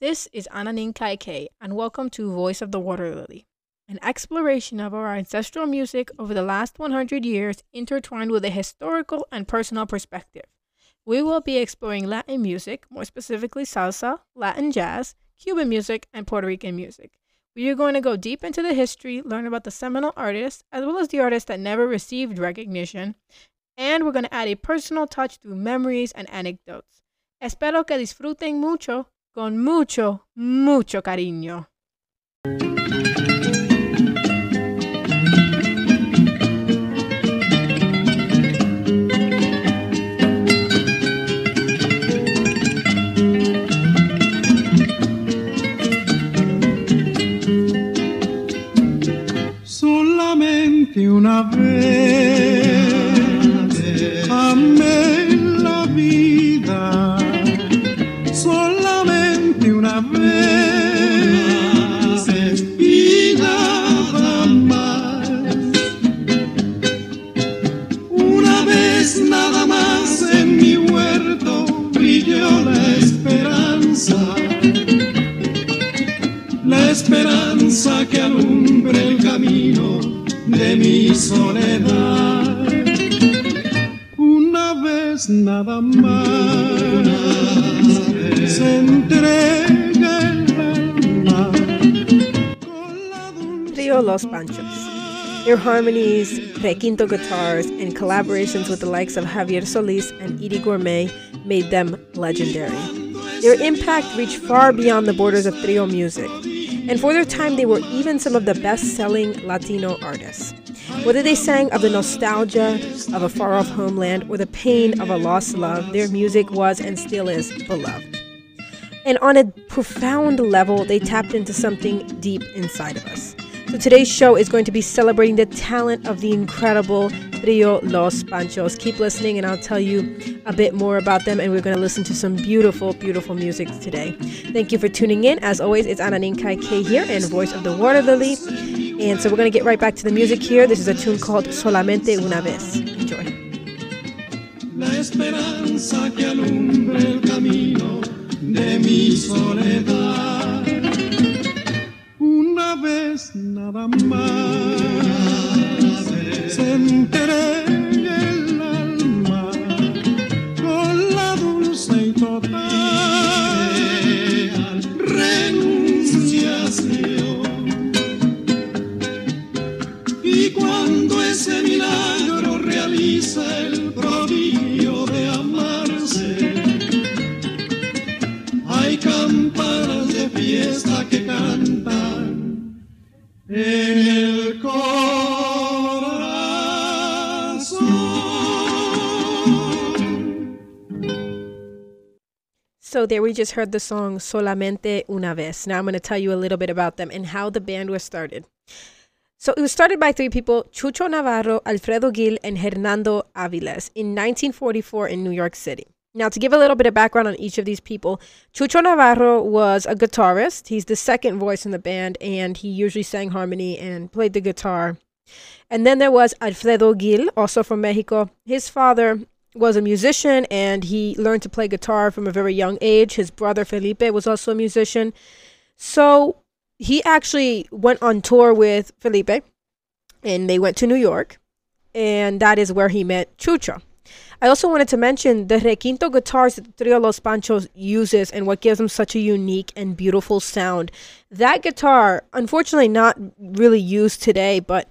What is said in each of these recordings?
This is Ananin Kaike, and welcome to Voice of the Water Lily, an exploration of our ancestral music over the last 100 years intertwined with a historical and personal perspective. We will be exploring Latin music, more specifically salsa, Latin jazz, Cuban music, and Puerto Rican music. We are going to go deep into the history, learn about the seminal artists, as well as the artists that never received recognition, and we're going to add a personal touch through memories and anecdotes. Espero que disfruten mucho, con mucho, mucho cariño. Solamente una vez brilló la esperanza. La esperanza que alumbra el camino de mi soledad. Una vez nada más se entrega el alma con la dulce Trio Los Panchos. Their harmonies, requinto guitars, and collaborations with the likes of Javier Solis and Edie Gourmet made them legendary. Their impact reached far beyond the borders of trio music, and for their time, they were even some of the best selling Latino artists. Whether they sang of the nostalgia of a far off homeland or the pain of a lost love, their music was and still is beloved. And on a profound level, they tapped into something deep inside of us. So today's show is going to be celebrating the talent of the incredible Trio Los Panchos. Keep listening, and I'll tell you a bit more about them. And we're going to listen to some beautiful, beautiful music today. Thank you for tuning in. As always, it's Ananin Kai K here and Voice of the Water Lily. And so we're going to get right back to the music here. This is a tune called Solamente Una Vez. Enjoy. la esperanza que alumbra el camino de mi soledad. Una vez nada más. Se So there we just heard the song Solamente Una Vez. Now I'm going to tell you a little bit about them and how the band was started. So it was started by three people, Chucho Navarro, Alfredo Gil, and Hernando Aviles in 1944 in New York City. Now, to give a little bit of background on each of these people, Chucho Navarro was a guitarist. He's the second voice in the band, and he usually sang harmony and played the guitar. And then there was Alfredo Gil, also from Mexico. His father was a musician and he learned to play guitar from a very young age. His brother Felipe was also a musician. So he actually went on tour with Felipe and they went to New York. And that is where he met Chucho. I also wanted to mention the requinto guitars that Trio Los Panchos uses and what gives them such a unique and beautiful sound. That guitar, unfortunately, not really used today, but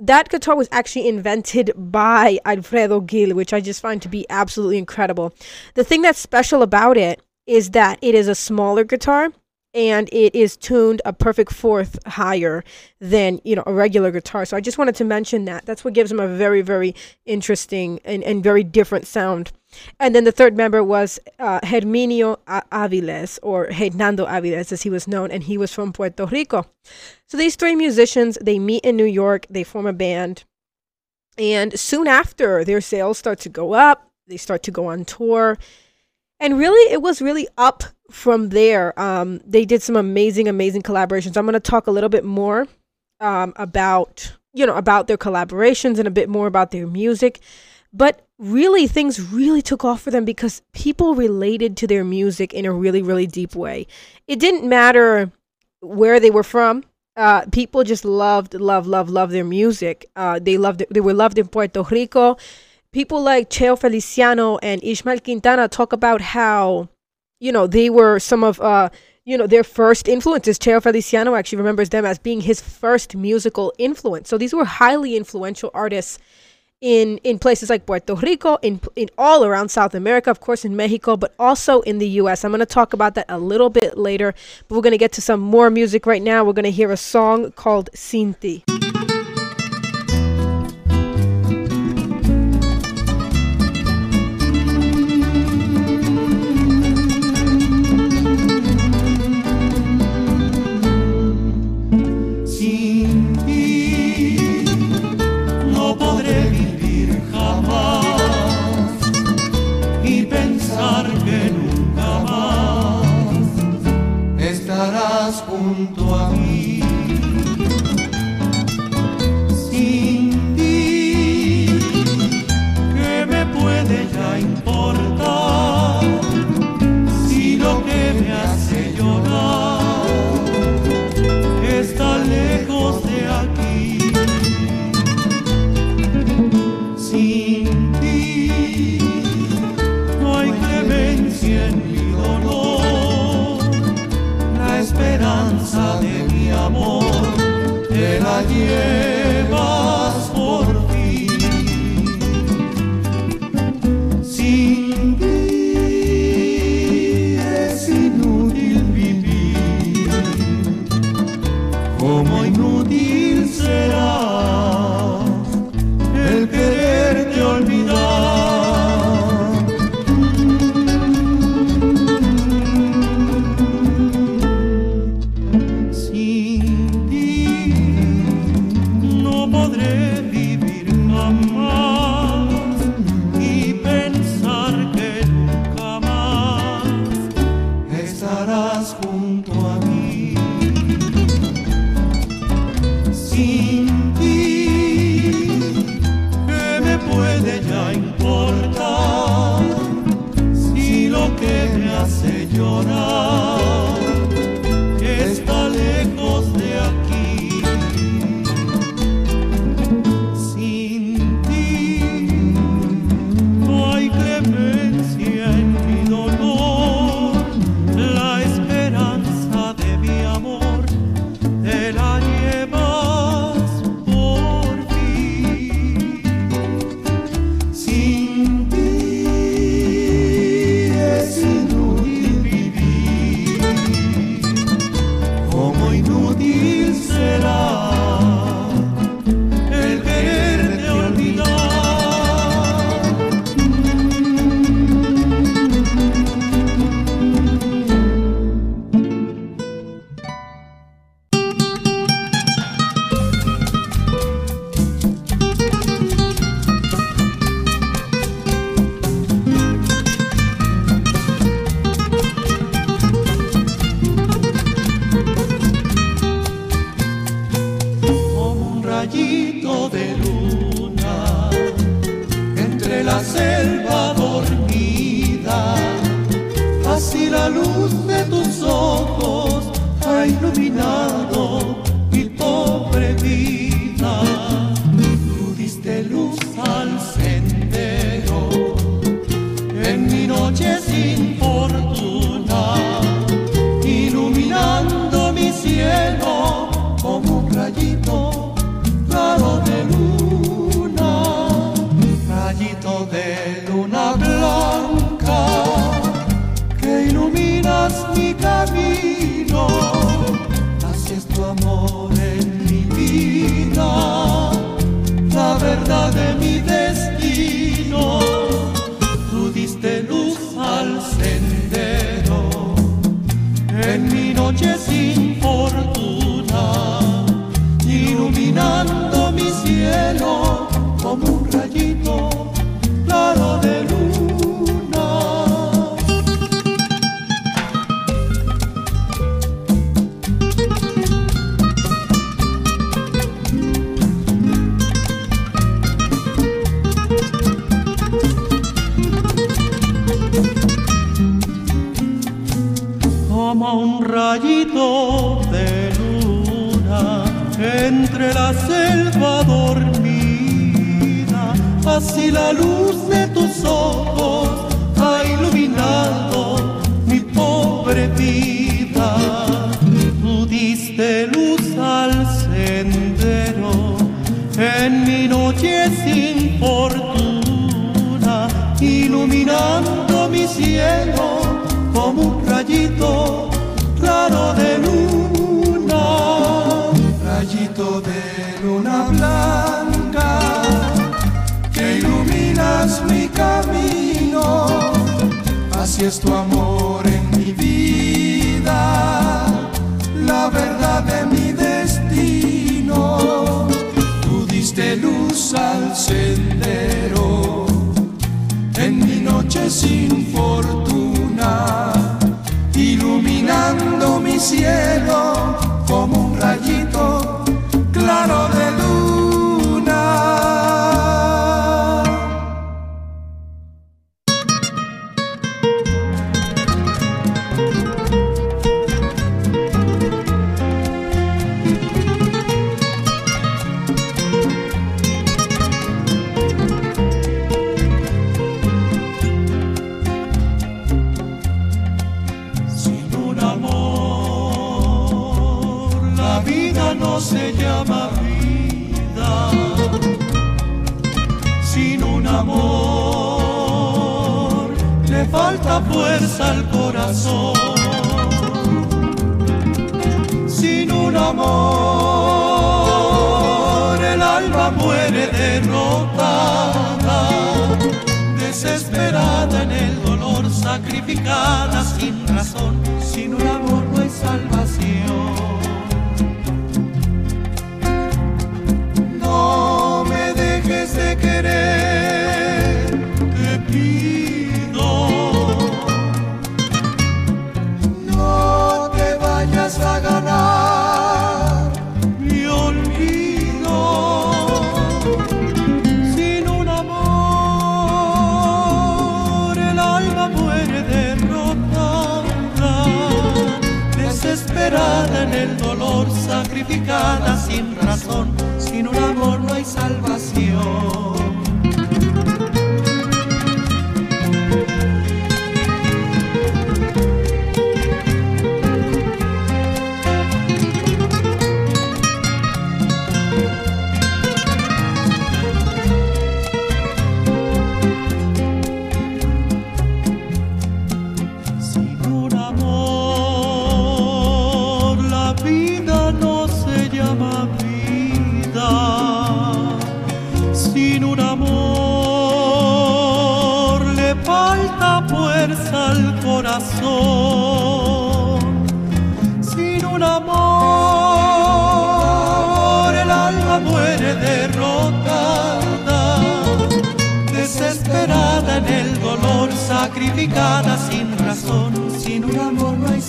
that guitar was actually invented by Alfredo Gil, which I just find to be absolutely incredible. The thing that's special about it is that it is a smaller guitar and it is tuned a perfect fourth higher than you know a regular guitar. So i just wanted to mention that. That's what gives them a very very interesting and, and very different sound and then the third member was uh, Herminio Aviles, or Hernando Aviles as he was known, and he was from Puerto Rico. So these three musicians, they meet in New York, they form a band, and soon after, their sales start to go up, they start to go on tour, and really, it was really up from there. Um, they did some amazing, amazing collaborations. I'm going to talk a little bit more um, about, you know, about their collaborations and a bit more about their music. But really, things really took off for them because people related to their music in a really, really deep way. It didn't matter where they were from. Uh, people just loved, loved, loved, loved their music. Uh, they loved it. They were loved in Puerto Rico. People like Cheo Feliciano and Ishmael Quintana talk about how, you know, they were some of, uh, you know, their first influences. Cheo Feliciano actually remembers them as being his first musical influence. So these were highly influential artists in in places like Puerto Rico, in in all around South America, of course in Mexico, but also in the US. I'm going to talk about that a little bit later, but we're going to get to some more music right now. We're going to hear a song called Sinti. Junto a mí. Te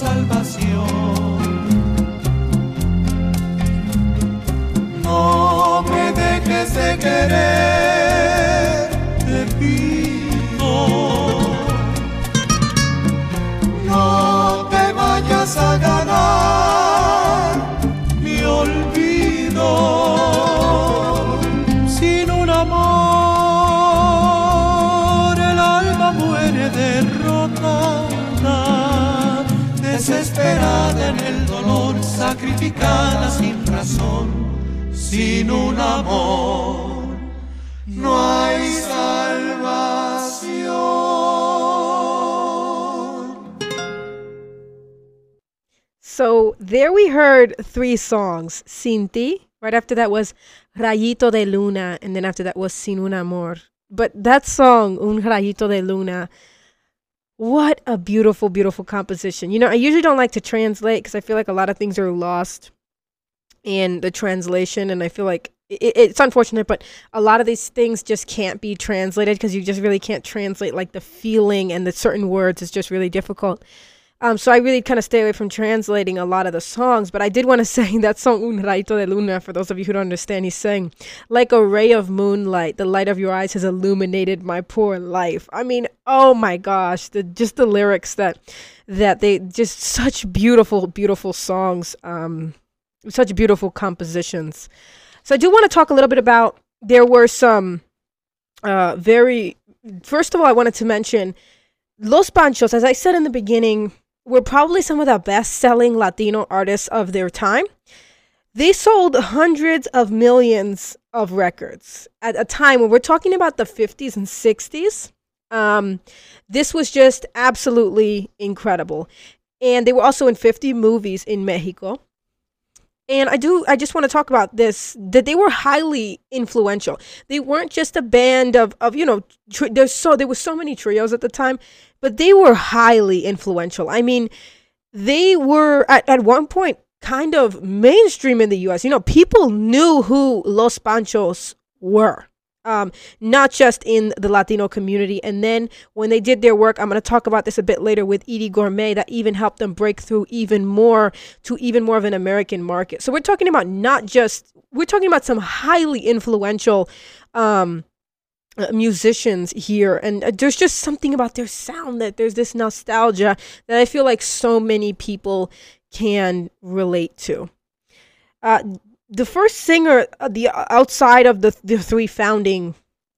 salvación. No me dejes de querer. sin un amor no hay salvación. So there we heard three songs, Sinti. Right after that was Rayito de Luna, and then after that was Sin un amor. But that song, Un Rayito de Luna, what a beautiful, beautiful composition. You know, I usually don't like to translate because I feel like a lot of things are lost in the translation and i feel like it, it's unfortunate but a lot of these things just can't be translated because you just really can't translate like the feeling and the certain words is just really difficult um, so I really kind of stay away from translating a lot of the songs, but I did want to say that song Un Rayo de Luna. For those of you who don't understand, he's saying, like a ray of moonlight, the light of your eyes has illuminated my poor life. I mean, oh my gosh, the just the lyrics that that they just such beautiful, beautiful songs. Um, such beautiful compositions. So I do want to talk a little bit about. There were some uh, very. First of all, I wanted to mention Los Panchos. As I said in the beginning were probably some of the best selling Latino artists of their time. They sold hundreds of millions of records at a time when we're talking about the 50s and 60s. Um, this was just absolutely incredible. And they were also in 50 movies in Mexico. And I do, I just want to talk about this that they were highly influential. They weren't just a band of, of you know, tri- there's so, there were so many trios at the time but they were highly influential. I mean, they were at, at one point kind of mainstream in the US. You know, people knew who Los Panchos were. Um, not just in the Latino community. And then when they did their work, I'm going to talk about this a bit later with Edie Gourmet, that even helped them break through even more to even more of an American market. So we're talking about not just, we're talking about some highly influential um, musicians here and uh, there's just something about their sound that there's this nostalgia that i feel like so many people can relate to uh, the first singer uh, the uh, outside of the, the three founding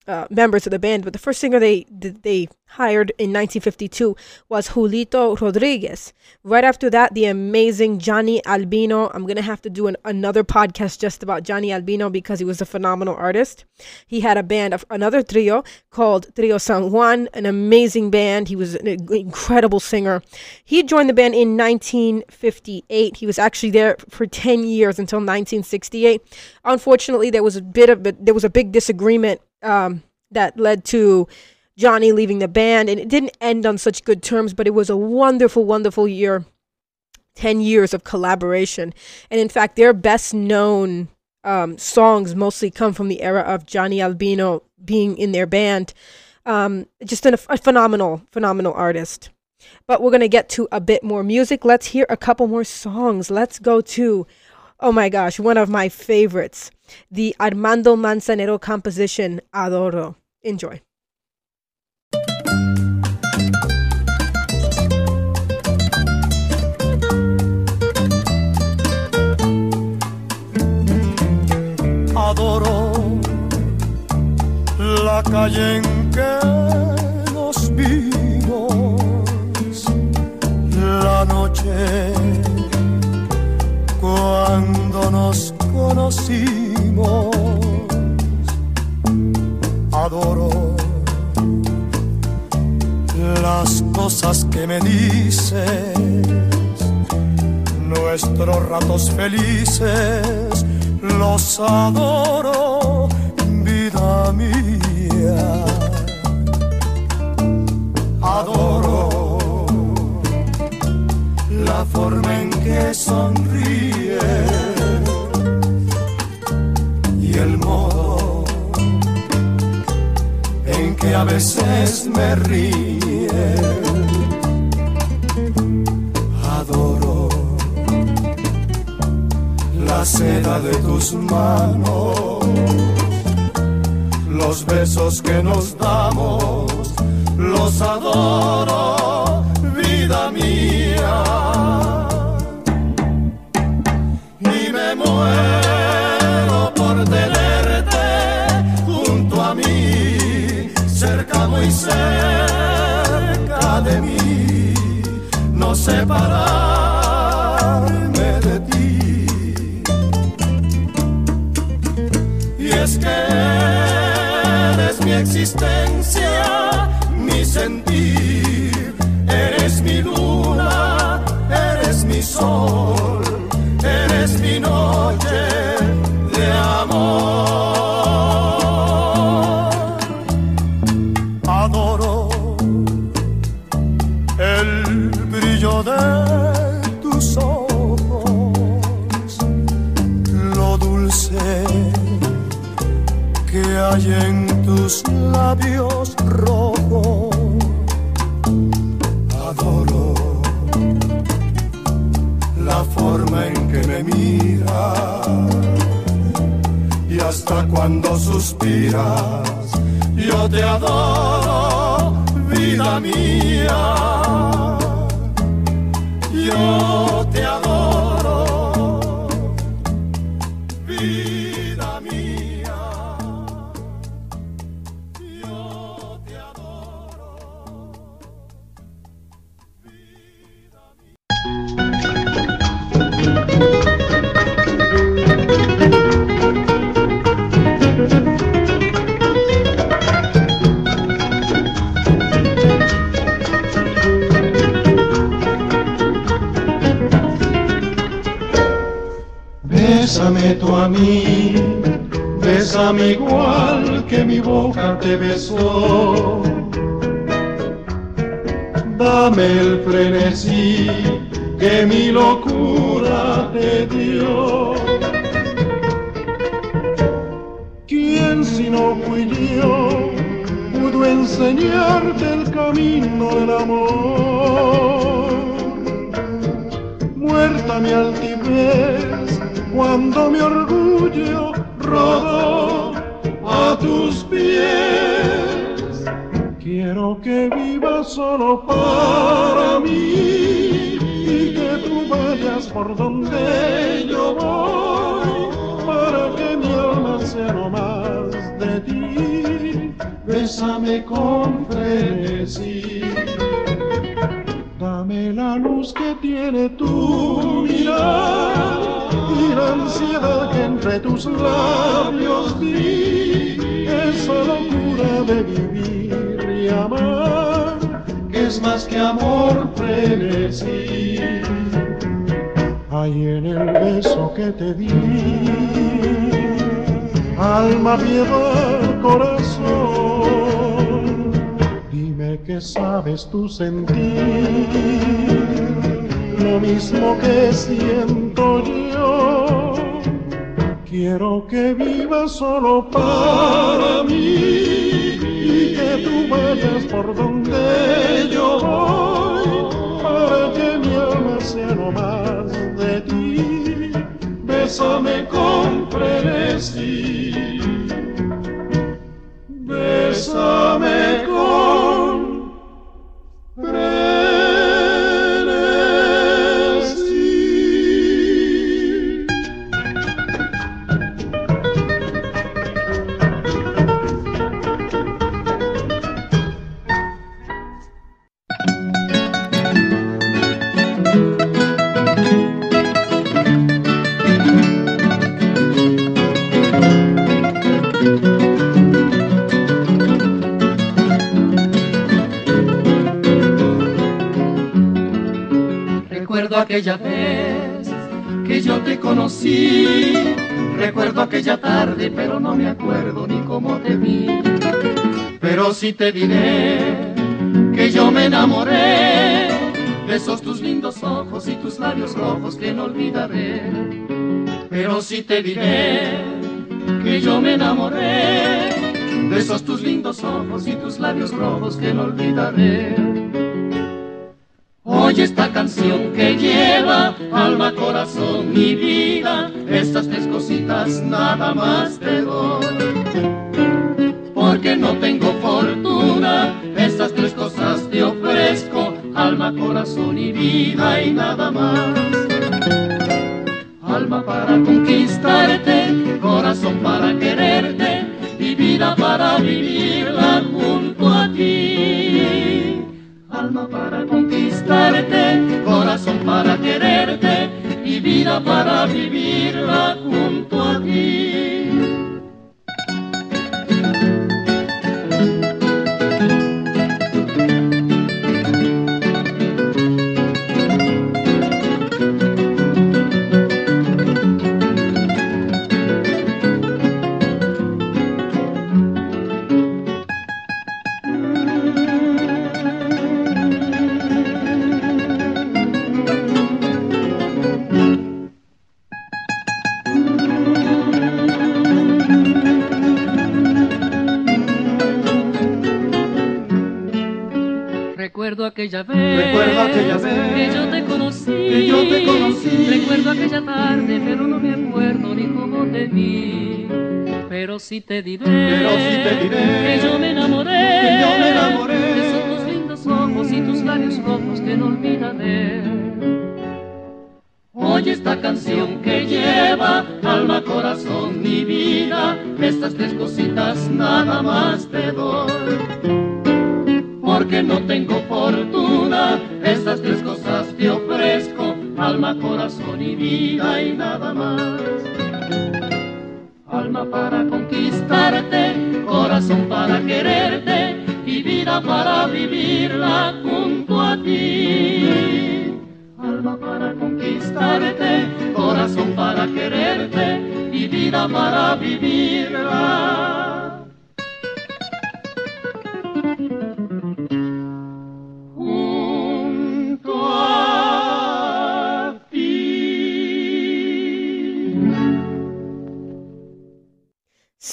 uh, members of the band, but the first singer they they hired in 1952 was Julito Rodriguez. Right after that, the amazing Johnny Albino. I'm gonna have to do an, another podcast just about Johnny Albino because he was a phenomenal artist. He had a band of another trio called Trio San Juan, an amazing band. He was an incredible singer. He joined the band in 1958. He was actually there for 10 years until 1968. Unfortunately, there was a bit of there was a big disagreement um, that led to Johnny leaving the band, and it didn't end on such good terms, but it was a wonderful, wonderful year. 10 years of collaboration. And in fact, their best known um, songs mostly come from the era of Johnny Albino being in their band. Um, just an, a phenomenal, phenomenal artist. But we're going to get to a bit more music. Let's hear a couple more songs. Let's go to, oh my gosh, one of my favorites the Armando Manzanero composition Adoro. Enjoy. Adoro la calle en que nos vimos la noche cuando nos conocimos. Adoro las cosas que me dices, nuestros ratos felices, los adoro, vida mía. Adoro la forma que sonríes el modo en que a veces me ríe. Adoro la seda de tus manos, los besos que nos damos, los adoro, vida mía. Muero muy cerca de mí, no separarme de ti. Y es que eres mi existencia, mi sentir, eres mi luna, eres mi sol, suspiras, yo te adoro, vida mía. Mí, bésame igual que mi boca te besó. Dame el frenesí que mi locura te dio. ¿Quién si no fui yo pudo enseñarte el camino del amor? Muerta mi altivez cuando mi orgullo rodó a tus pies. Quiero que vivas solo para mí y que tú vayas por donde yo voy para que mi alma sea no más de ti. Bésame con frenesí. Dame la luz que tiene tu mirada la ansiedad que entre tus labios vi. Esa locura de vivir y amar, que es más que amor frenesí. Hay en el beso que te di, alma, piedad, corazón. Dime que sabes tú sentir lo mismo que siento. Quiero que vivas solo para mí y que tú vayas por donde yo voy para que mi alma sea no más de ti. Bésame con frenesí. Aquella vez que yo te conocí. Recuerdo aquella tarde, pero no me acuerdo ni cómo te vi. Pero sí te diré que yo me enamoré de esos tus lindos ojos y tus labios rojos que no olvidaré. Pero sí te diré que yo me enamoré de esos tus lindos ojos y tus labios rojos que no olvidaré. Que lleva alma, corazón y vida. Estas tres cositas nada más te doy. Porque no tengo fortuna, estas tres cosas te ofrezco. Alma, corazón y vida y nada más. Pero si te diré, Pero si te diré que yo me enamoré, que yo me enamoré de esos tus lindos ojos y tus labios rojos que no olvidaré. Oye esta canción que lleva alma, corazón y vida. Estas tres cositas nada más te doy. Porque no tengo fortuna, estas tres cosas te ofrezco. Alma, corazón y vida y nada más. Alma para conquistarte, corazón para quererte y vida para vivirla junto a ti alma para conquistarte, corazón para quererte y vida para vivirla.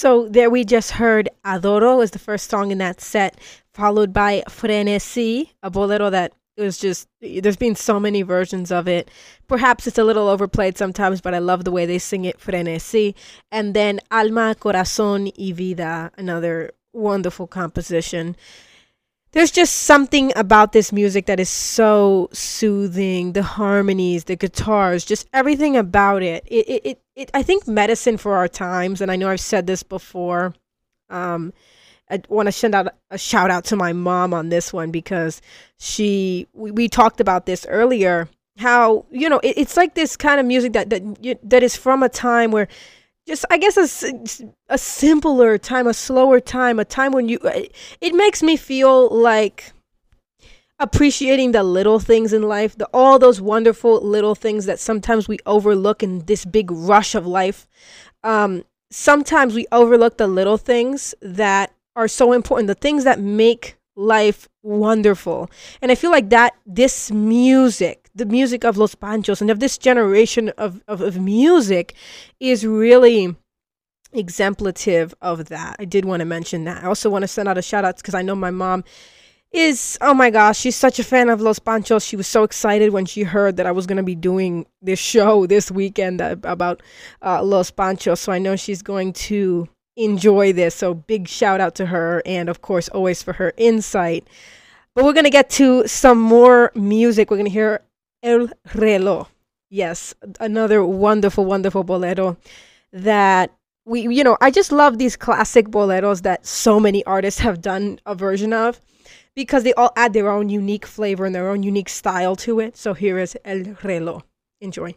So there we just heard Adoro was the first song in that set, followed by Frenesi, a bolero that was just there's been so many versions of it. Perhaps it's a little overplayed sometimes, but I love the way they sing it, Frenesi. And then Alma, Corazón y Vida, another wonderful composition. There's just something about this music that is so soothing. The harmonies, the guitars, just everything about it. It, it, it, it I think medicine for our times, and I know I've said this before. Um, I want to send out a shout out to my mom on this one because she we, we talked about this earlier. How you know it, it's like this kind of music that that that is from a time where just I guess a, a simpler time, a slower time, a time when you it makes me feel like appreciating the little things in life, the all those wonderful little things that sometimes we overlook in this big rush of life. Um, sometimes we overlook the little things that are so important, the things that make life wonderful. And I feel like that this music, the music of Los Panchos and of this generation of, of, of music is really exemplative of that. I did want to mention that. I also want to send out a shout out because I know my mom is oh my gosh, she's such a fan of Los Panchos. She was so excited when she heard that I was going to be doing this show this weekend about uh, Los Panchos. So I know she's going to enjoy this. So big shout out to her and of course always for her insight. But we're going to get to some more music. We're going to hear El Reloj. Yes, another wonderful wonderful bolero that we you know, I just love these classic boleros that so many artists have done a version of because they all add their own unique flavor and their own unique style to it. So here is El Reloj. Enjoy.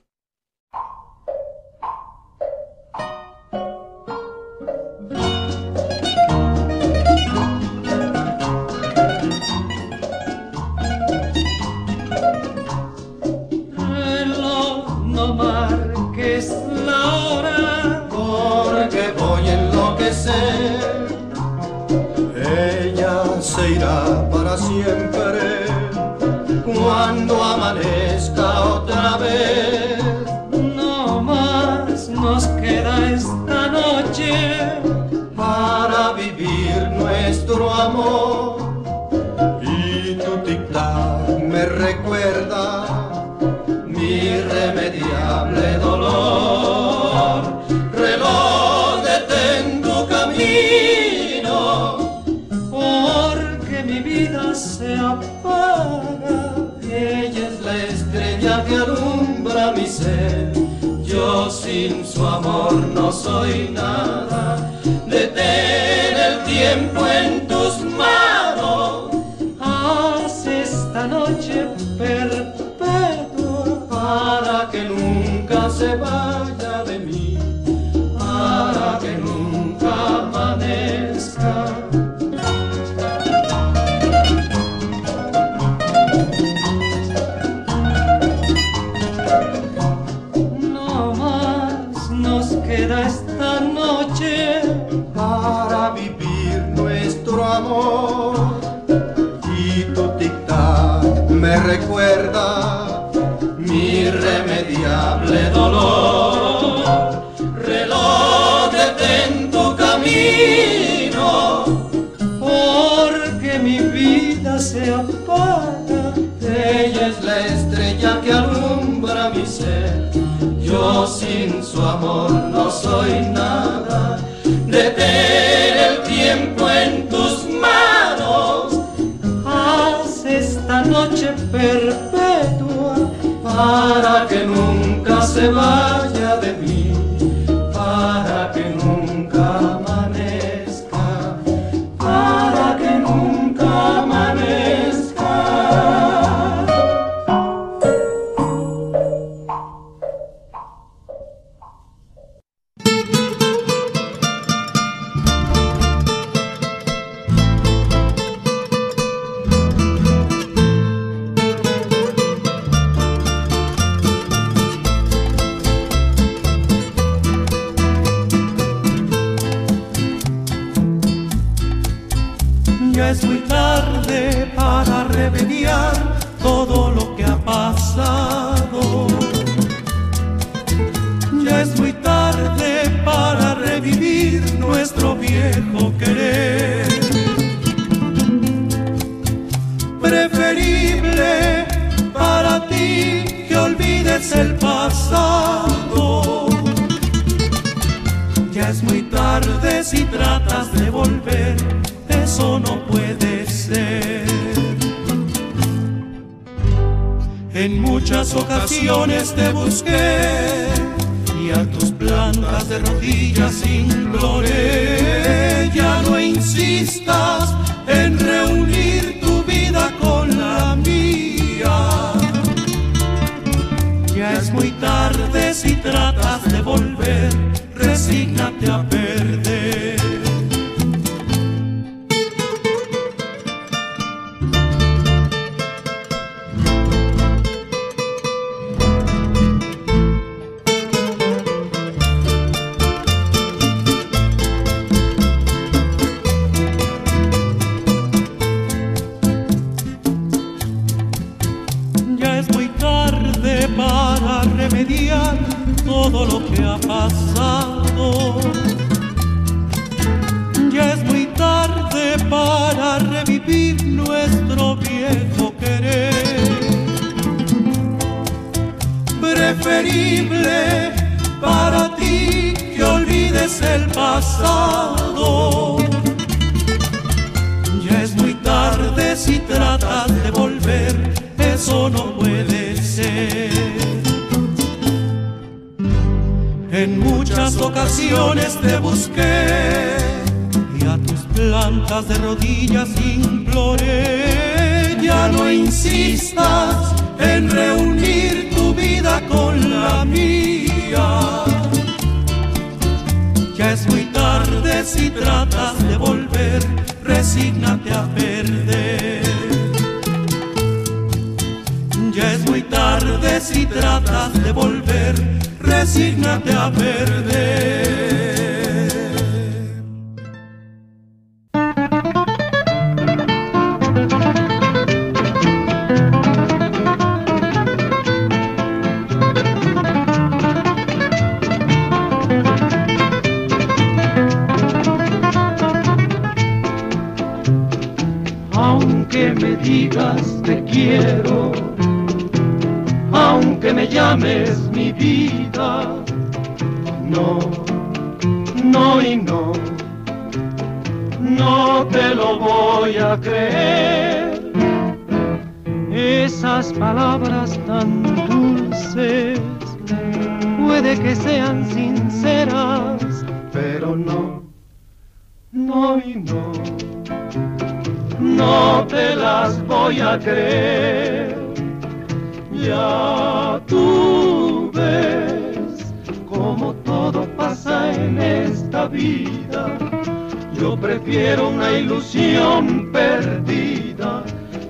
Siempre cuando amanezca otra vez. no más nos queda esta noche. para vivir nuestro amor. Y tu tic-tac me recuerda mi irremediable dolor. Mi ser. Yo sin su amor no soy nada. Detén el tiempo en tus manos. Para que nunca se vaya Es muy tarde si tratas de volver, resígnate a perder. Tan dulces puede que sean sinceras, pero no, no y no, no te las voy a creer. Ya tú ves como todo pasa en esta vida. Yo prefiero una ilusión perdida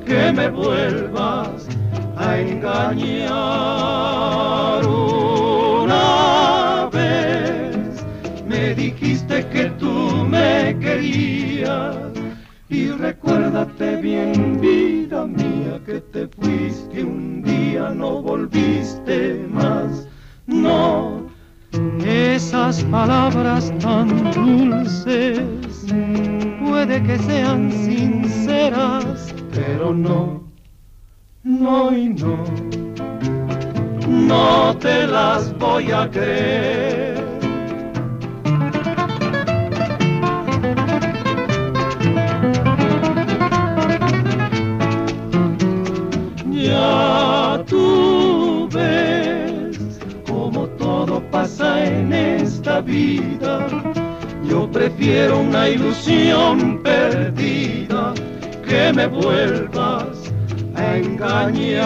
que me vuelvas a engañar una vez. Me dijiste que tú me querías y recuérdate bien, vida mía, que te fuiste un día, no volviste más. No, esas palabras tan dulces puede que sean sinceras, pero no, no y no, no te las voy a creer. Ya tú ves como todo pasa en esta vida. Yo prefiero una ilusión perdida que me vuelvas engañar.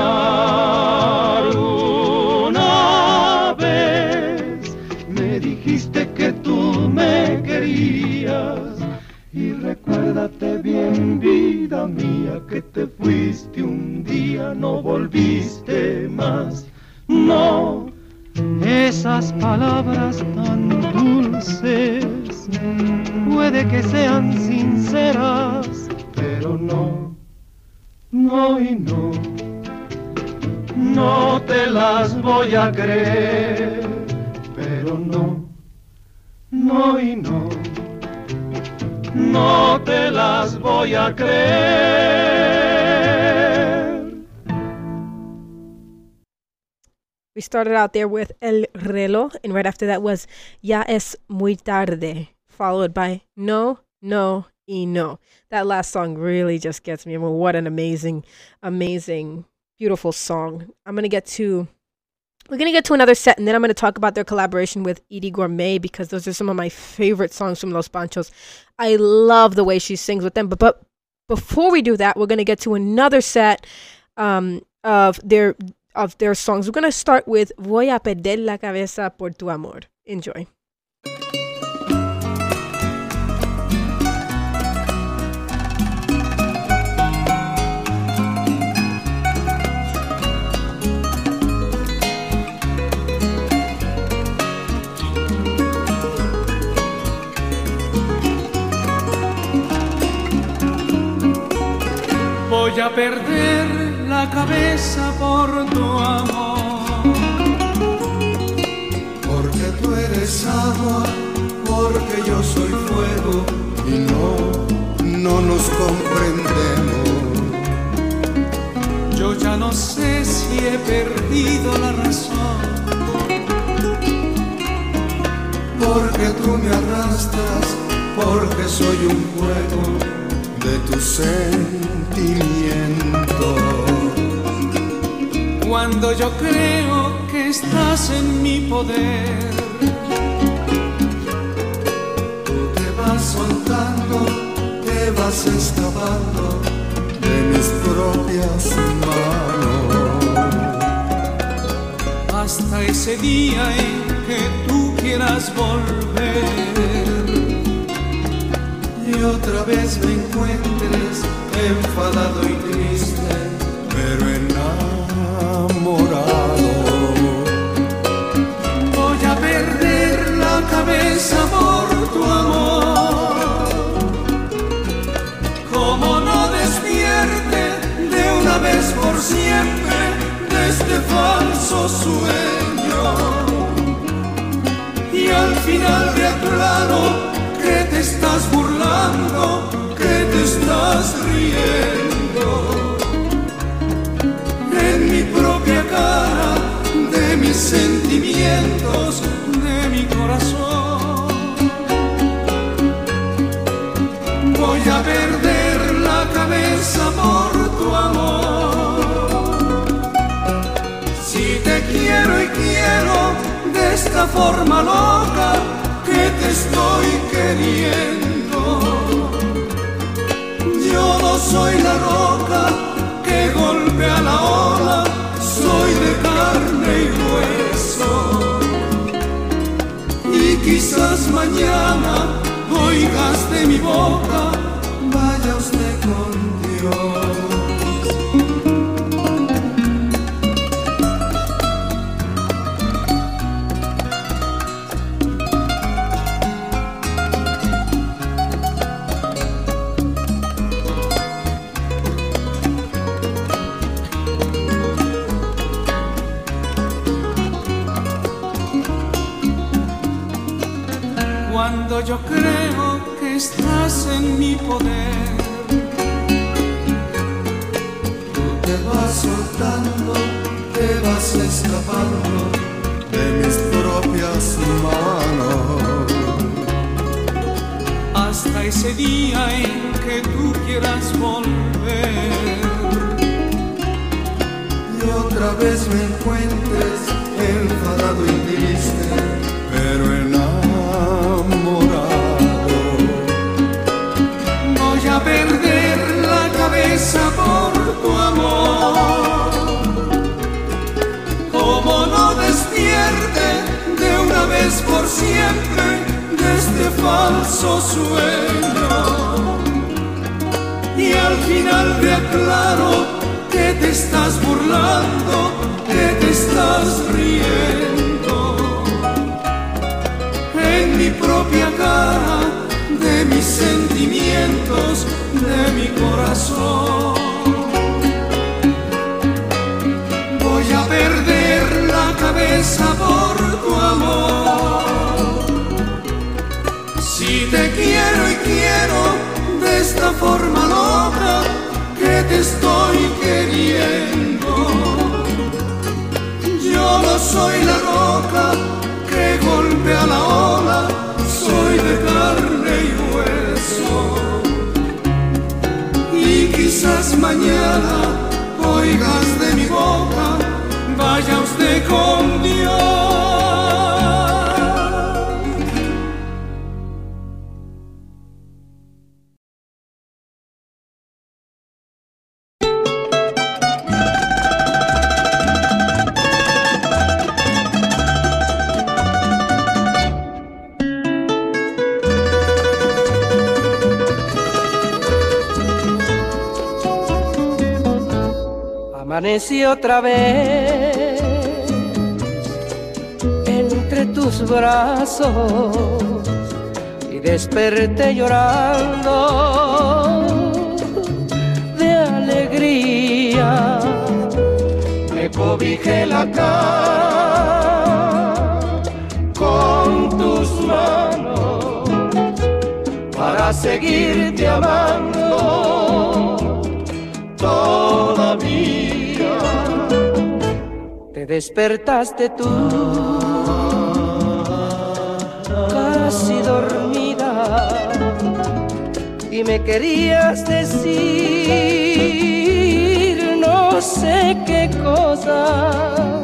Una vez me dijiste que tú me querías y recuérdate bien, vida mía, que te fuiste un día, no volviste más. No, esas palabras tan dulces puede que sean sinceras, pero no, no y no, no te las voy a creer, pero no, no y no, no te las voy a creer. We started out there with El Reloj, and right after that was Ya es muy tarde, followed by No, No, y No. That last song really just gets me. I mean, what an amazing, amazing, beautiful song. I'm gonna get to. We're gonna get to another set, and then I'm gonna talk about their collaboration with Edie Gourmet because those are some of my favorite songs from Los Panchos. I love the way she sings with them. But but before we do that, we're gonna get to another set um, of their of their songs. We're gonna start with Voy a perder la cabeza por tu amor. Enjoy. Voy a perder la cabeza por tu amor. Porque tú eres agua, porque yo soy fuego y no, no nos comprendemos. Yo ya no sé si he perdido la razón. Porque tú me arrastras, porque soy un juego de tus sentimientos. Cuando yo creo que estás en mi poder, Te vas soltando, te vas escapando de mis propias manos. hasta ese día en que tú quieras volver. Y otra vez me encuentres enfadado y triste, pero enamorado. Voy a perder la cabeza por tu amor. Como no despierte de una vez por siempre de este falso sueño. Y al final de aclaro que te estás burlando, que te estás riendo. En mi propia cara, de mis sentimientos, de mi corazón. Voy a perder la cabeza por tu amor. Si te quiero y quiero de esta forma loca que te estoy queriendo. Soy la roca que golpea la ola, soy de carne y hueso. Y quizás mañana oigas de mi boca, Vaya usted con Dios. Aclaro que te estás burlando, soy la roca que golpea la ola, soy de carne y hueso. Y quizás mañana oigas de mi boca, vaya usted con Amanecí otra vez entre tus brazos y desperté llorando de alegría. Me cobijé la cara con tus manos para seguirte amando todavía. Te despertaste tú, casi dormida, y me querías decir no sé qué cosa,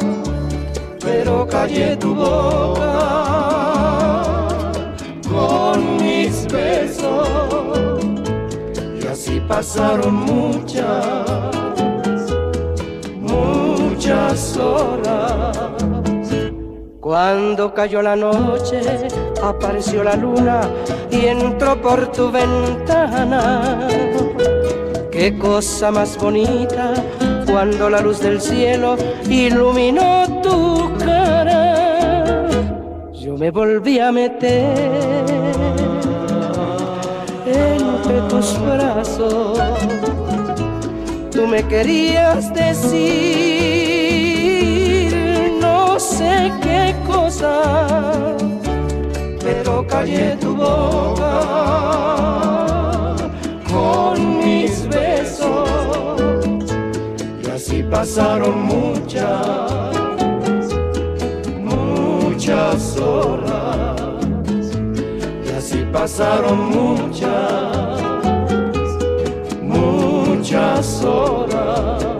pero callé tu boca con mis besos, y así pasaron muchas horas. Cuando cayó la noche, apareció la luna y entró por tu ventana. Qué cosa más bonita cuando la luz del cielo iluminó tu cara. Yo me volví a meter entre tus brazos tú me querías decir pero callé tu boca con mis besos y así pasaron muchas, muchas horas y así pasaron muchas muchas horas.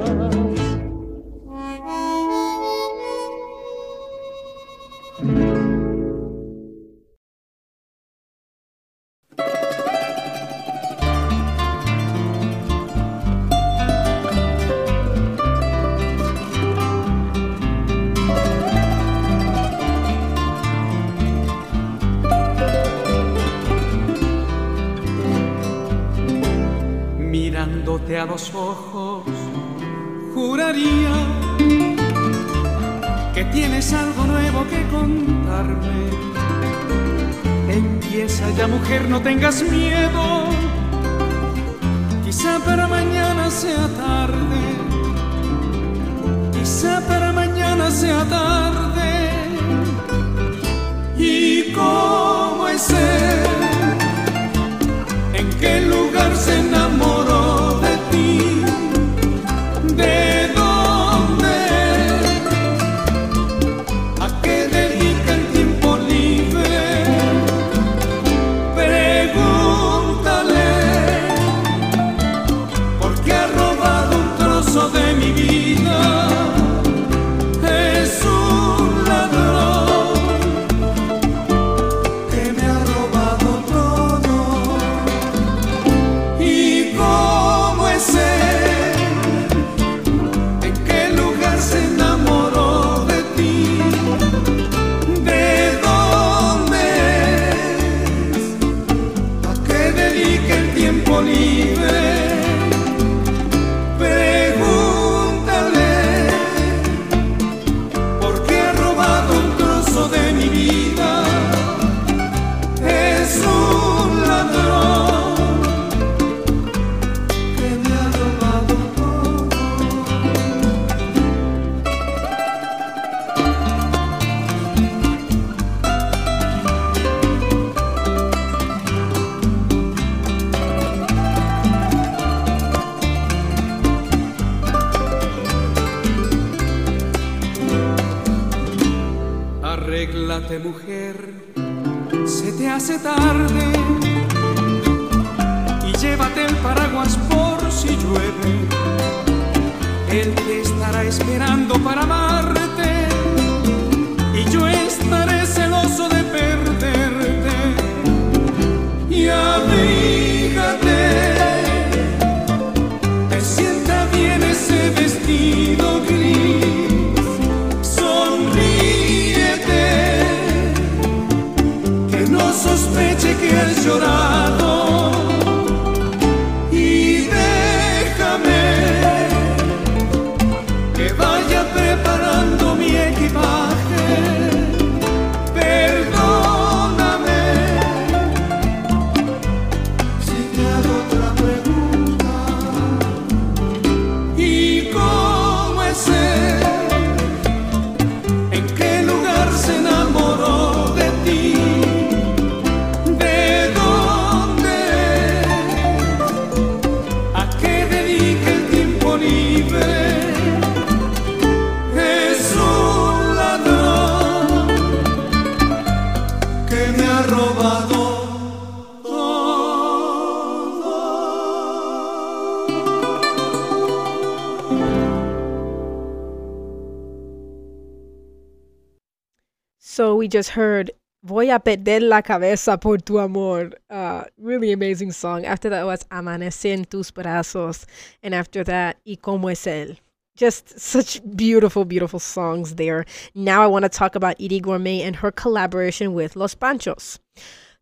We just heard Voy a perder la cabeza por tu amor. Uh, really amazing song. After that was Amanece en tus brazos. And after that, Y como es él. Just such beautiful, beautiful songs there. Now I want to talk about Edie Gourmet and her collaboration with Los Panchos.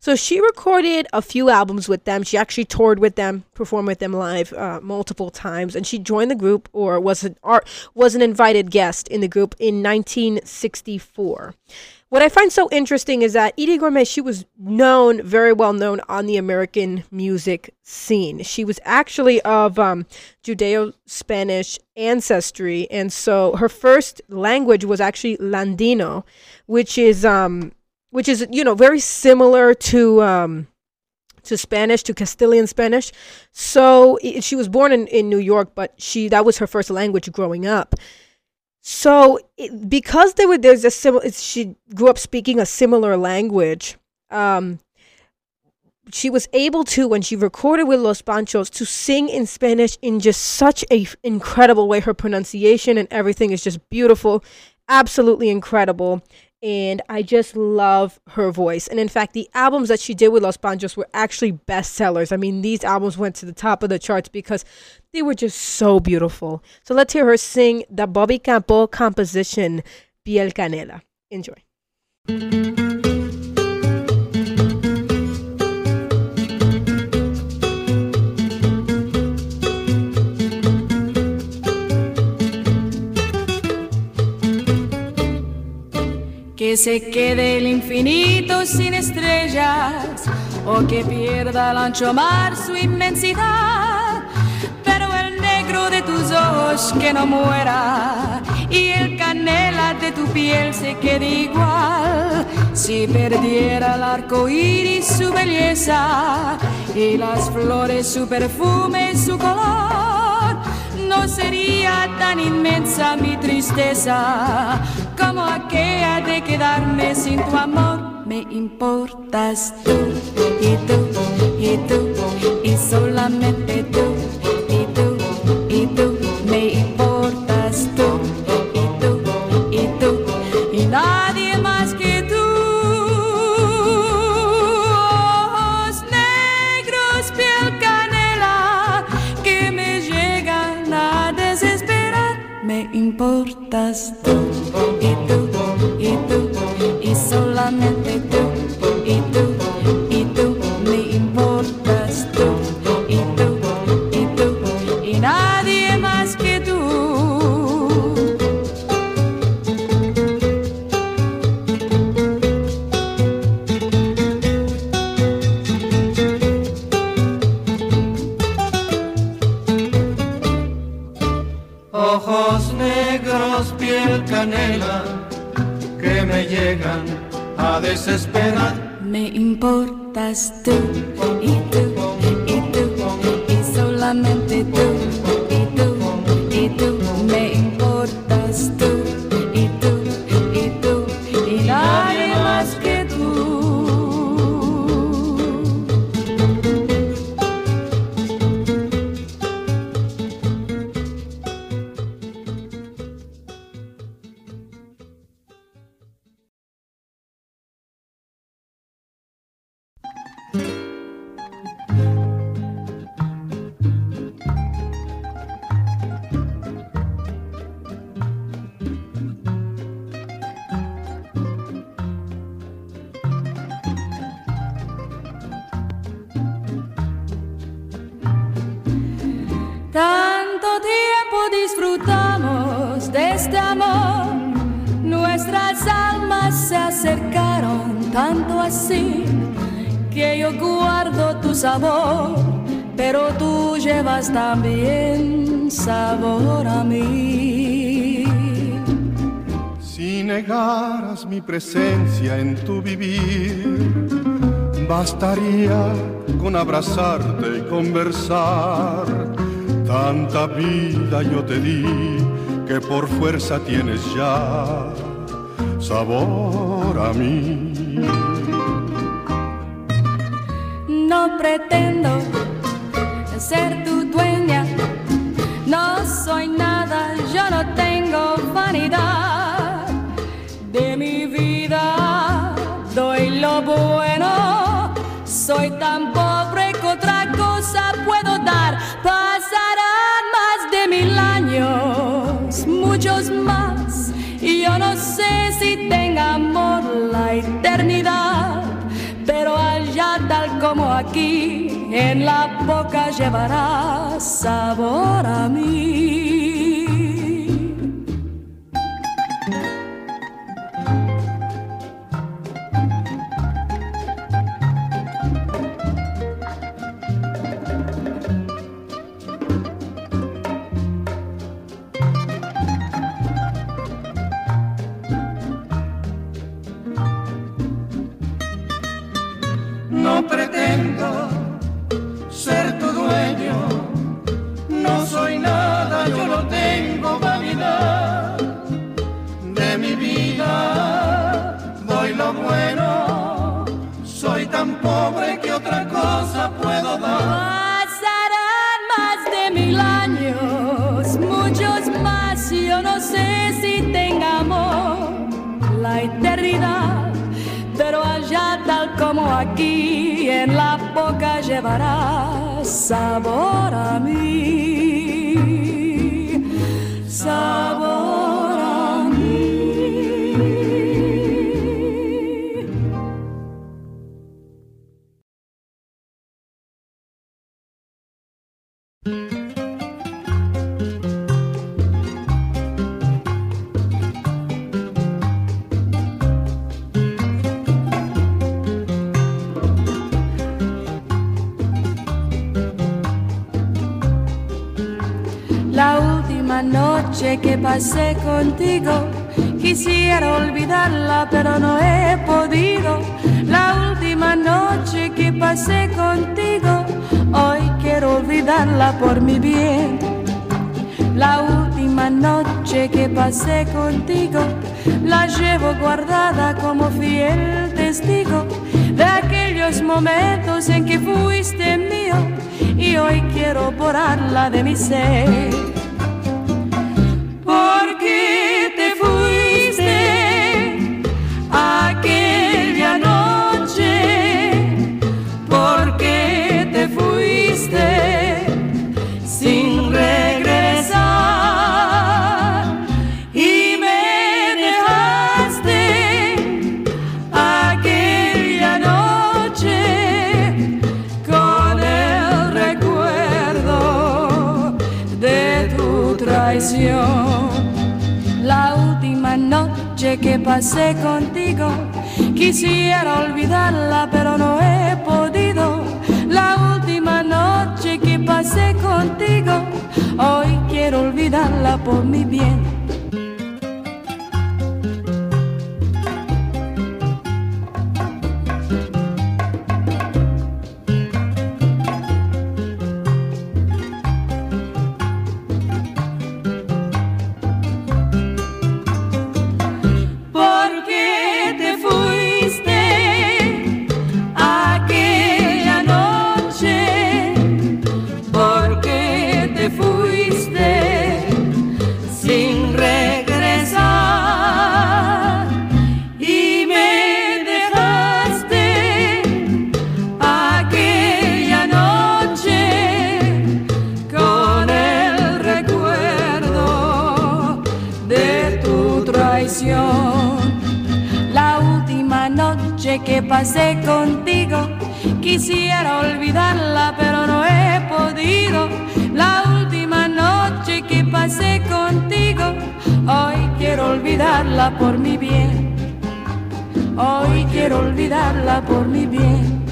So she recorded a few albums with them. She actually toured with them, performed with them live uh, multiple times, and she joined the group or was an art was an invited guest in the group in 1964. What I find so interesting is that Edie Gourmet, she was known, very well known on the American music scene. She was actually of um, Judeo Spanish ancestry, and so her first language was actually Landino, which is um, which is you know very similar to um, to Spanish to Castilian Spanish. So she was born in, in New York, but she that was her first language growing up. So it, because there were there's a similar she grew up speaking a similar language. Um, she was able to when she recorded with Los Panchos to sing in Spanish in just such a f- incredible way. Her pronunciation and everything is just beautiful, absolutely incredible. And I just love her voice. And in fact, the albums that she did with Los Panchos were actually bestsellers. I mean, these albums went to the top of the charts because they were just so beautiful. So let's hear her sing the Bobby Campo composition, Piel Canela. Enjoy. Que se quede el infinito sin estrellas o que pierda el ancho mar su inmensidad. Pero el negro de tus ojos que no muera y el canela de tu piel se quede igual. Si perdiera el arco iris su belleza y las flores su perfume, su color no sería tan inmensa mi tristeza como aquella de quedarme sin tu amor. Me importas tú y tú y tú y solamente tú nuestras almas se acercaron tanto así que yo guardo tu sabor, pero tú llevas también sabor a mí. Si negaras mi presencia en tu vivir, bastaría con abrazarte y conversar. Tanta vida yo te di que por fuerza tienes ya sabor a mí. No pretendo ser tu dueña, no soy nada, yo no tengo vanidad de mi vida, doy lo bueno, soy tan eternidad pero allá tal como aquí, en la boca llevará sabor a mí. Que otra cosa puedo dar. Pasarán más de mil años, muchos más, yo no sé si tenga amor la eternidad, pero allá tal como aquí, en la boca llevará sabor a pasé contigo, quisiera olvidarla, pero no he podido. La última noche que pasé contigo, hoy quiero olvidarla por mi bien. La última noche que pasé contigo, la llevo guardada como fiel testigo de aquellos momentos en que fuiste mío y hoy quiero borrarla de mi ser. Pasé contigo, quisiera olvidarla, pero no he podido. La última noche que pasé contigo, hoy quiero olvidarla por mi bien. Olvidarla por mi bien. Hoy quiero olvidarla por mi bien.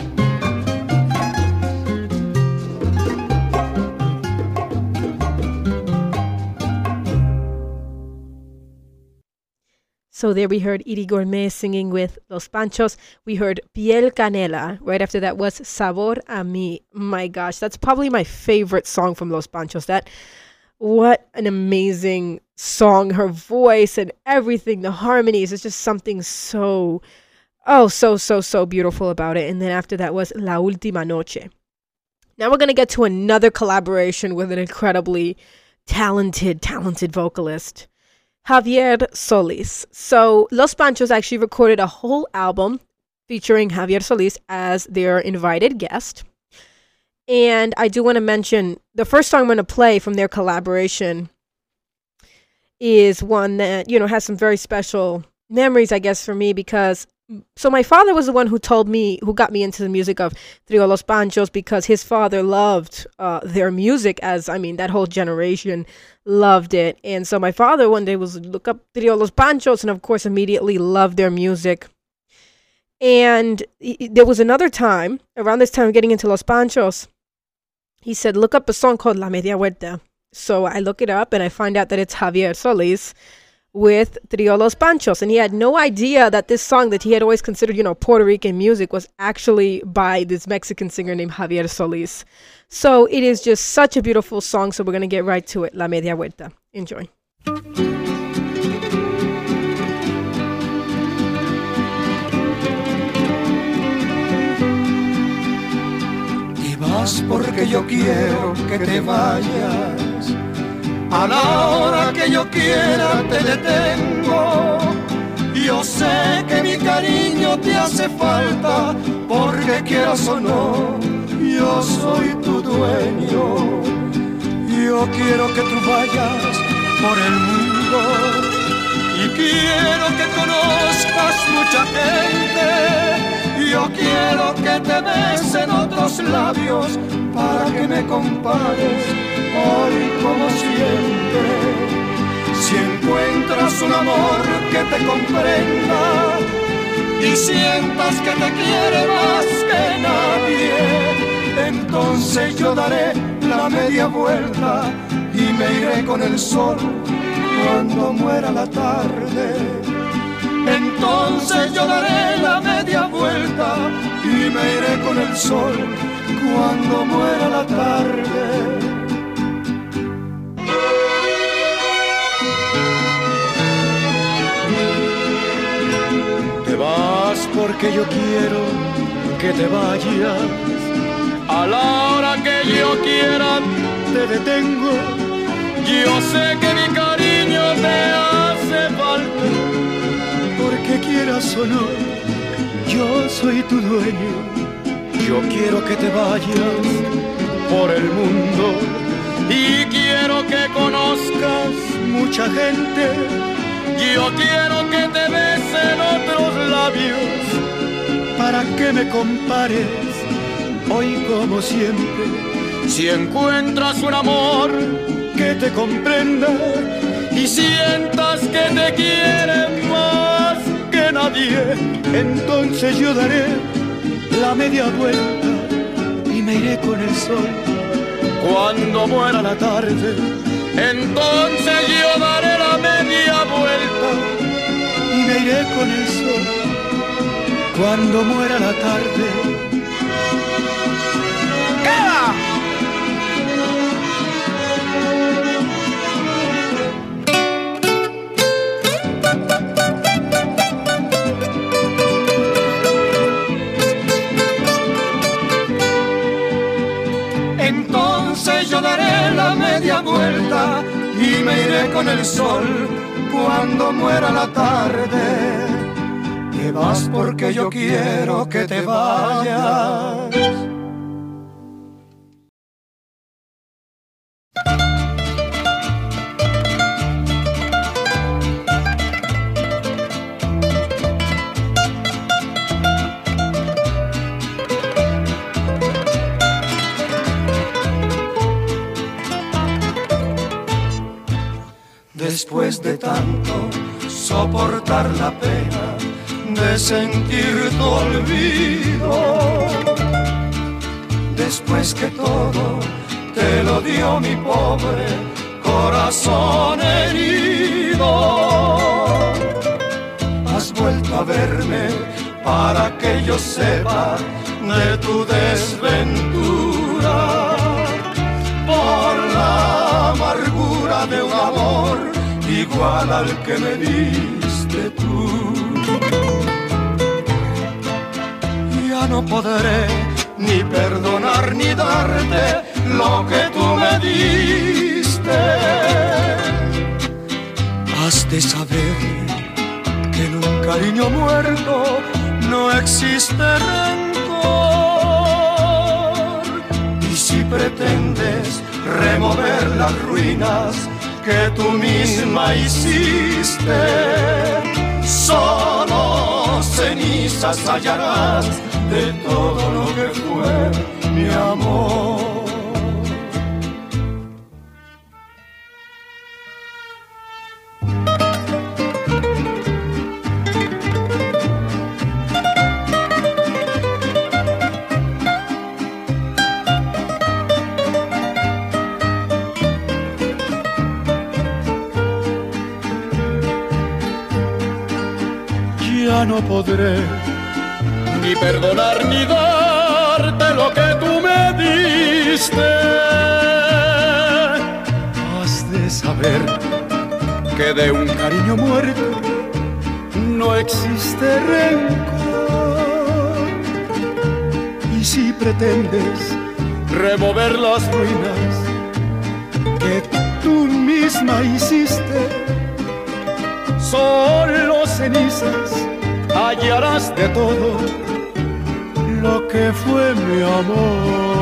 So there we heard Edie Gourmet singing with Los Panchos. We heard Piel Canela. Right after that was Sabor a mí. My gosh, that's probably my favorite song from Los Panchos. That what an amazing song. Her voice and everything, the harmonies, it's just something so oh, so so so beautiful about it. And then after that was La Última Noche. Now we're going to get to another collaboration with an incredibly talented talented vocalist. Javier Solis. So Los Panchos actually recorded a whole album featuring Javier Solis as their invited guest. And I do want to mention the first song I'm going to play from their collaboration is one that, you know, has some very special memories, I guess, for me because so my father was the one who told me who got me into the music of Trio Los Panchos because his father loved uh, their music as I mean that whole generation loved it. And so my father one day was look up Trio Los Panchos and of course immediately loved their music. And he, there was another time around this time getting into Los Panchos he said look up a song called La Media Vuelta so I look it up and I find out that it's Javier Solis with Trio Los Panchos. And he had no idea that this song that he had always considered, you know, Puerto Rican music was actually by this Mexican singer named Javier Solis. So it is just such a beautiful song. So we're going to get right to it. La Media Vuelta. Enjoy. Vas porque yo quiero que te vayas. A la hora que yo quiera te detengo. Yo sé que mi cariño te hace falta, porque quieras o no, yo soy tu dueño. Yo quiero que tú vayas por el mundo y quiero que conozcas mucha gente. Yo quiero que te besen otros labios para que me compares hoy como siempre. Si encuentras un amor que te comprenda y sientas que te quiere más que nadie, entonces yo daré la media vuelta y me iré con el sol cuando muera la tarde. Entonces yo daré la media vuelta y me iré con el sol cuando muera la tarde. Porque yo quiero que te vayas. A la hora que yo quiera te detengo. Yo sé que mi cariño te hace falta. Porque quieras o no, yo soy tu dueño. Yo quiero que te vayas por el mundo y quiero que conozcas mucha gente. Yo quiero que te besen otros labios para que me compares hoy como siempre. Si encuentras un amor que te comprenda y sientas que te quiere más que nadie, entonces yo daré la media vuelta y me iré con el sol cuando muera la tarde. Entonces yo daré la media vuelta cuando muera la tarde. Entonces yo daré la media vuelta y me iré con el sol cuando muera la tarde. Te vas porque yo quiero que te vayas. La pena de sentir tu olvido. Después que todo te lo dio mi pobre corazón herido. Has vuelto a verme para que yo sepa de tu desventura. Por la amargura de un amor igual al que me diste tú. Ya no podré ni perdonar ni darte lo que tú me diste. Has de saber que en un cariño muerto no existe rencor. Y si pretendes remover las ruinas que tú misma hiciste, solo cenizas hallarás de todo lo que fue mi amor. No podré ni perdonar ni darte lo que tú me diste. Has de saber que de un cariño muerto no existe rencor. Y si pretendes remover las ruinas que tú misma hiciste, solo cenizas hallarás de todo lo que fue mi amor.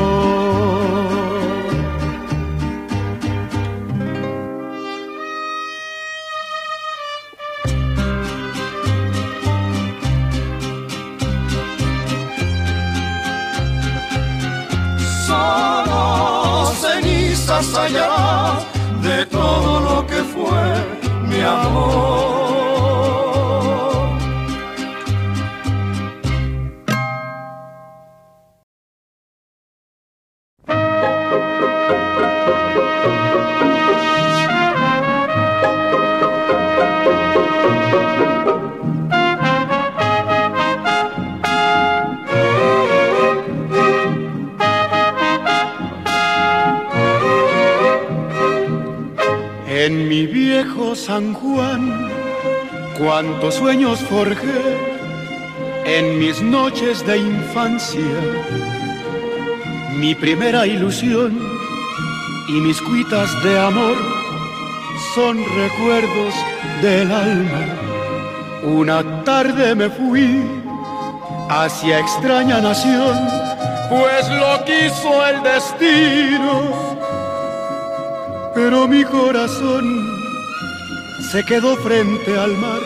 Cenizas hallarás de todo lo que fue mi amor. Cuántos sueños forjé en mis noches de infancia. Mi primera ilusión y mis cuitas de amor son recuerdos del alma. Una tarde me fui hacia extraña nación, pues lo quiso el destino pero mi corazón se quedó frente al mar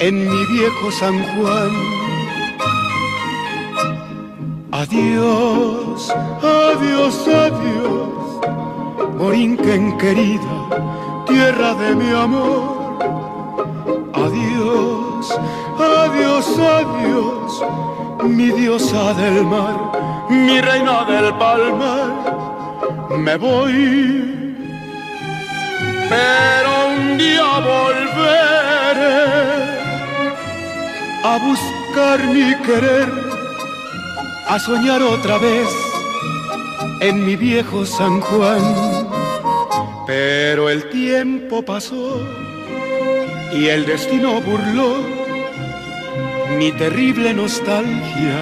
en mi viejo San Juan. Adiós, adiós, adiós, Borinquen querida, tierra de mi amor. Adiós, adiós, adiós, mi diosa del mar, mi reina del palmar. Me voy pero un día volveré a buscar mi querer, a soñar otra vez en mi viejo San Juan. Pero el tiempo pasó y el destino burló mi terrible nostalgia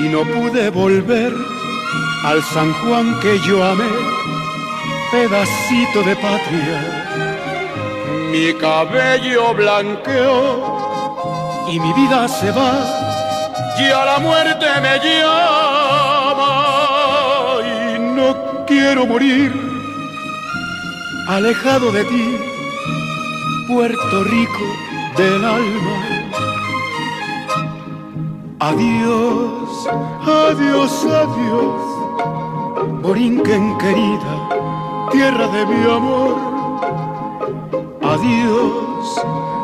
y no pude volver al San Juan que yo amé pedacito de patria. Mi cabello blanqueó y mi vida se va, y a la muerte me llama y no quiero morir alejado de ti, Puerto Rico del alma. Adiós, adiós, adiós, Borinquen querida tierra de mi amor. Adiós,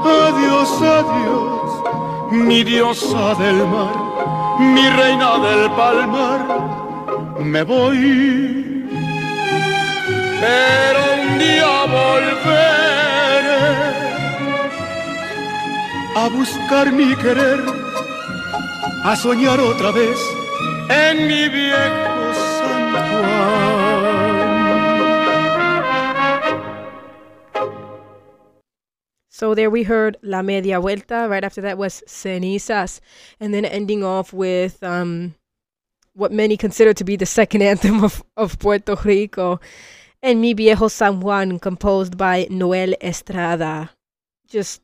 adiós, adiós, mi diosa del mar, mi reina del palmar, me voy. Pero un día volveré a buscar mi querer, a soñar otra vez en mi viejo San So there we heard La Media Vuelta. Right after that was Cenizas. And then ending off with um, what many consider to be the second anthem of, of Puerto Rico. And Mi Viejo San Juan, composed by Noel Estrada. Just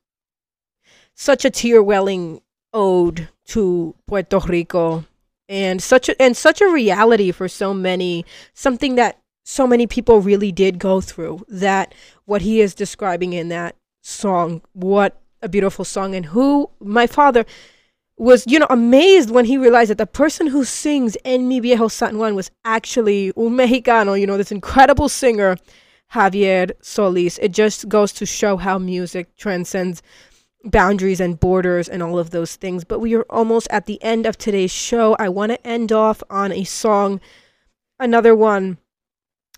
such a tear welling ode to Puerto Rico. And such a and such a reality for so many, something that so many people really did go through. That what he is describing in that song. What a beautiful song. And who, my father was, you know, amazed when he realized that the person who sings En Mi Viejo San Juan was actually un Mexicano, you know, this incredible singer, Javier Solis. It just goes to show how music transcends boundaries and borders and all of those things. But we are almost at the end of today's show. I want to end off on a song, another one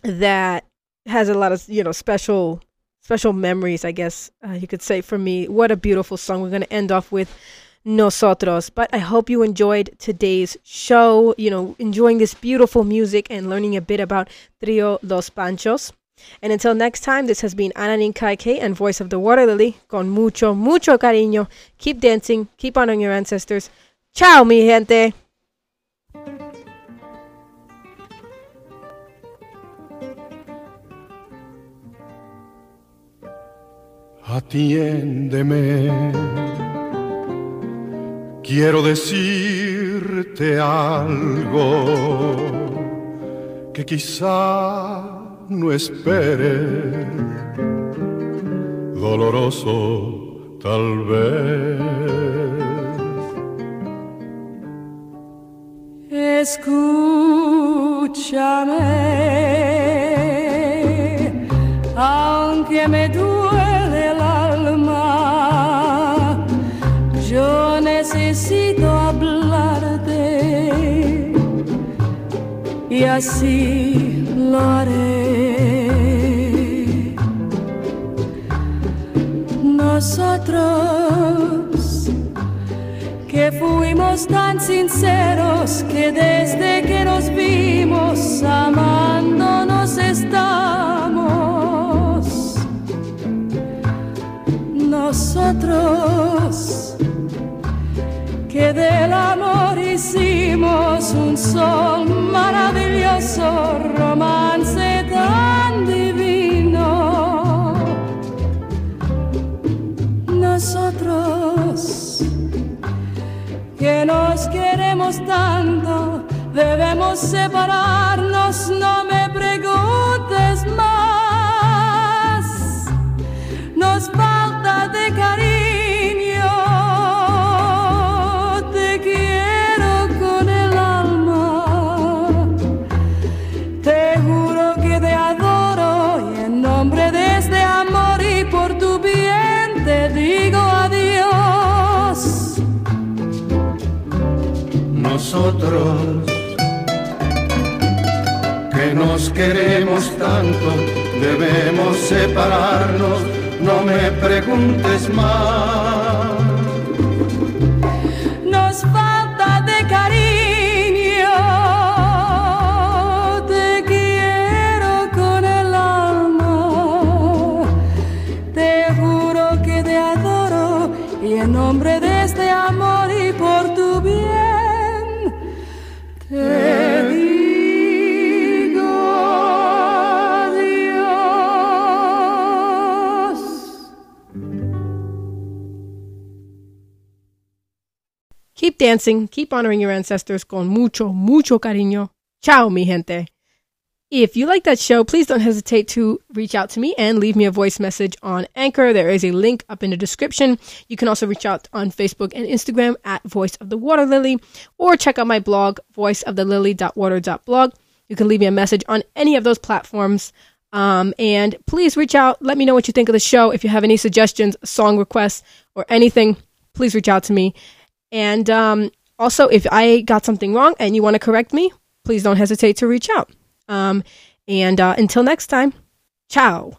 that has a lot of, you know, special special memories, I guess uh, you could say for me. What a beautiful song. We're going to end off with Nosotros. But I hope you enjoyed today's show, you know, enjoying this beautiful music and learning a bit about Trio Los Panchos. And until next time, this has been Ananin Kaike and Voice of the Water Lily con mucho, mucho cariño. Keep dancing, keep honoring your ancestors. Ciao, mi gente. Atiéndeme, quiero decirte algo que quizá no espere, doloroso tal vez. Escúchame, aunque me duele necesito hablarte y así lo haré. Nosotros que fuimos tan sinceros que desde que nos vimos amándonos estamos. Nosotros hicimos un sol maravilloso, romance tan divino. Nosotros que nos queremos tanto, debemos separarnos, no queremos tanto, debemos separarnos, no me preguntes más. Dancing, keep honoring your ancestors con mucho, mucho cariño. Ciao, mi gente. If you like that show, please don't hesitate to reach out to me and leave me a voice message on Anchor. There is a link up in the description. You can also reach out on Facebook and Instagram at Voice of the Water Lily or check out my blog, voiceofthelily.water.blog. You can leave me a message on any of those platforms. Um, and please reach out. Let me know what you think of the show. If you have any suggestions, song requests, or anything, please reach out to me. And um, also, if I got something wrong and you want to correct me, please don't hesitate to reach out. Um, and uh, until next time, ciao.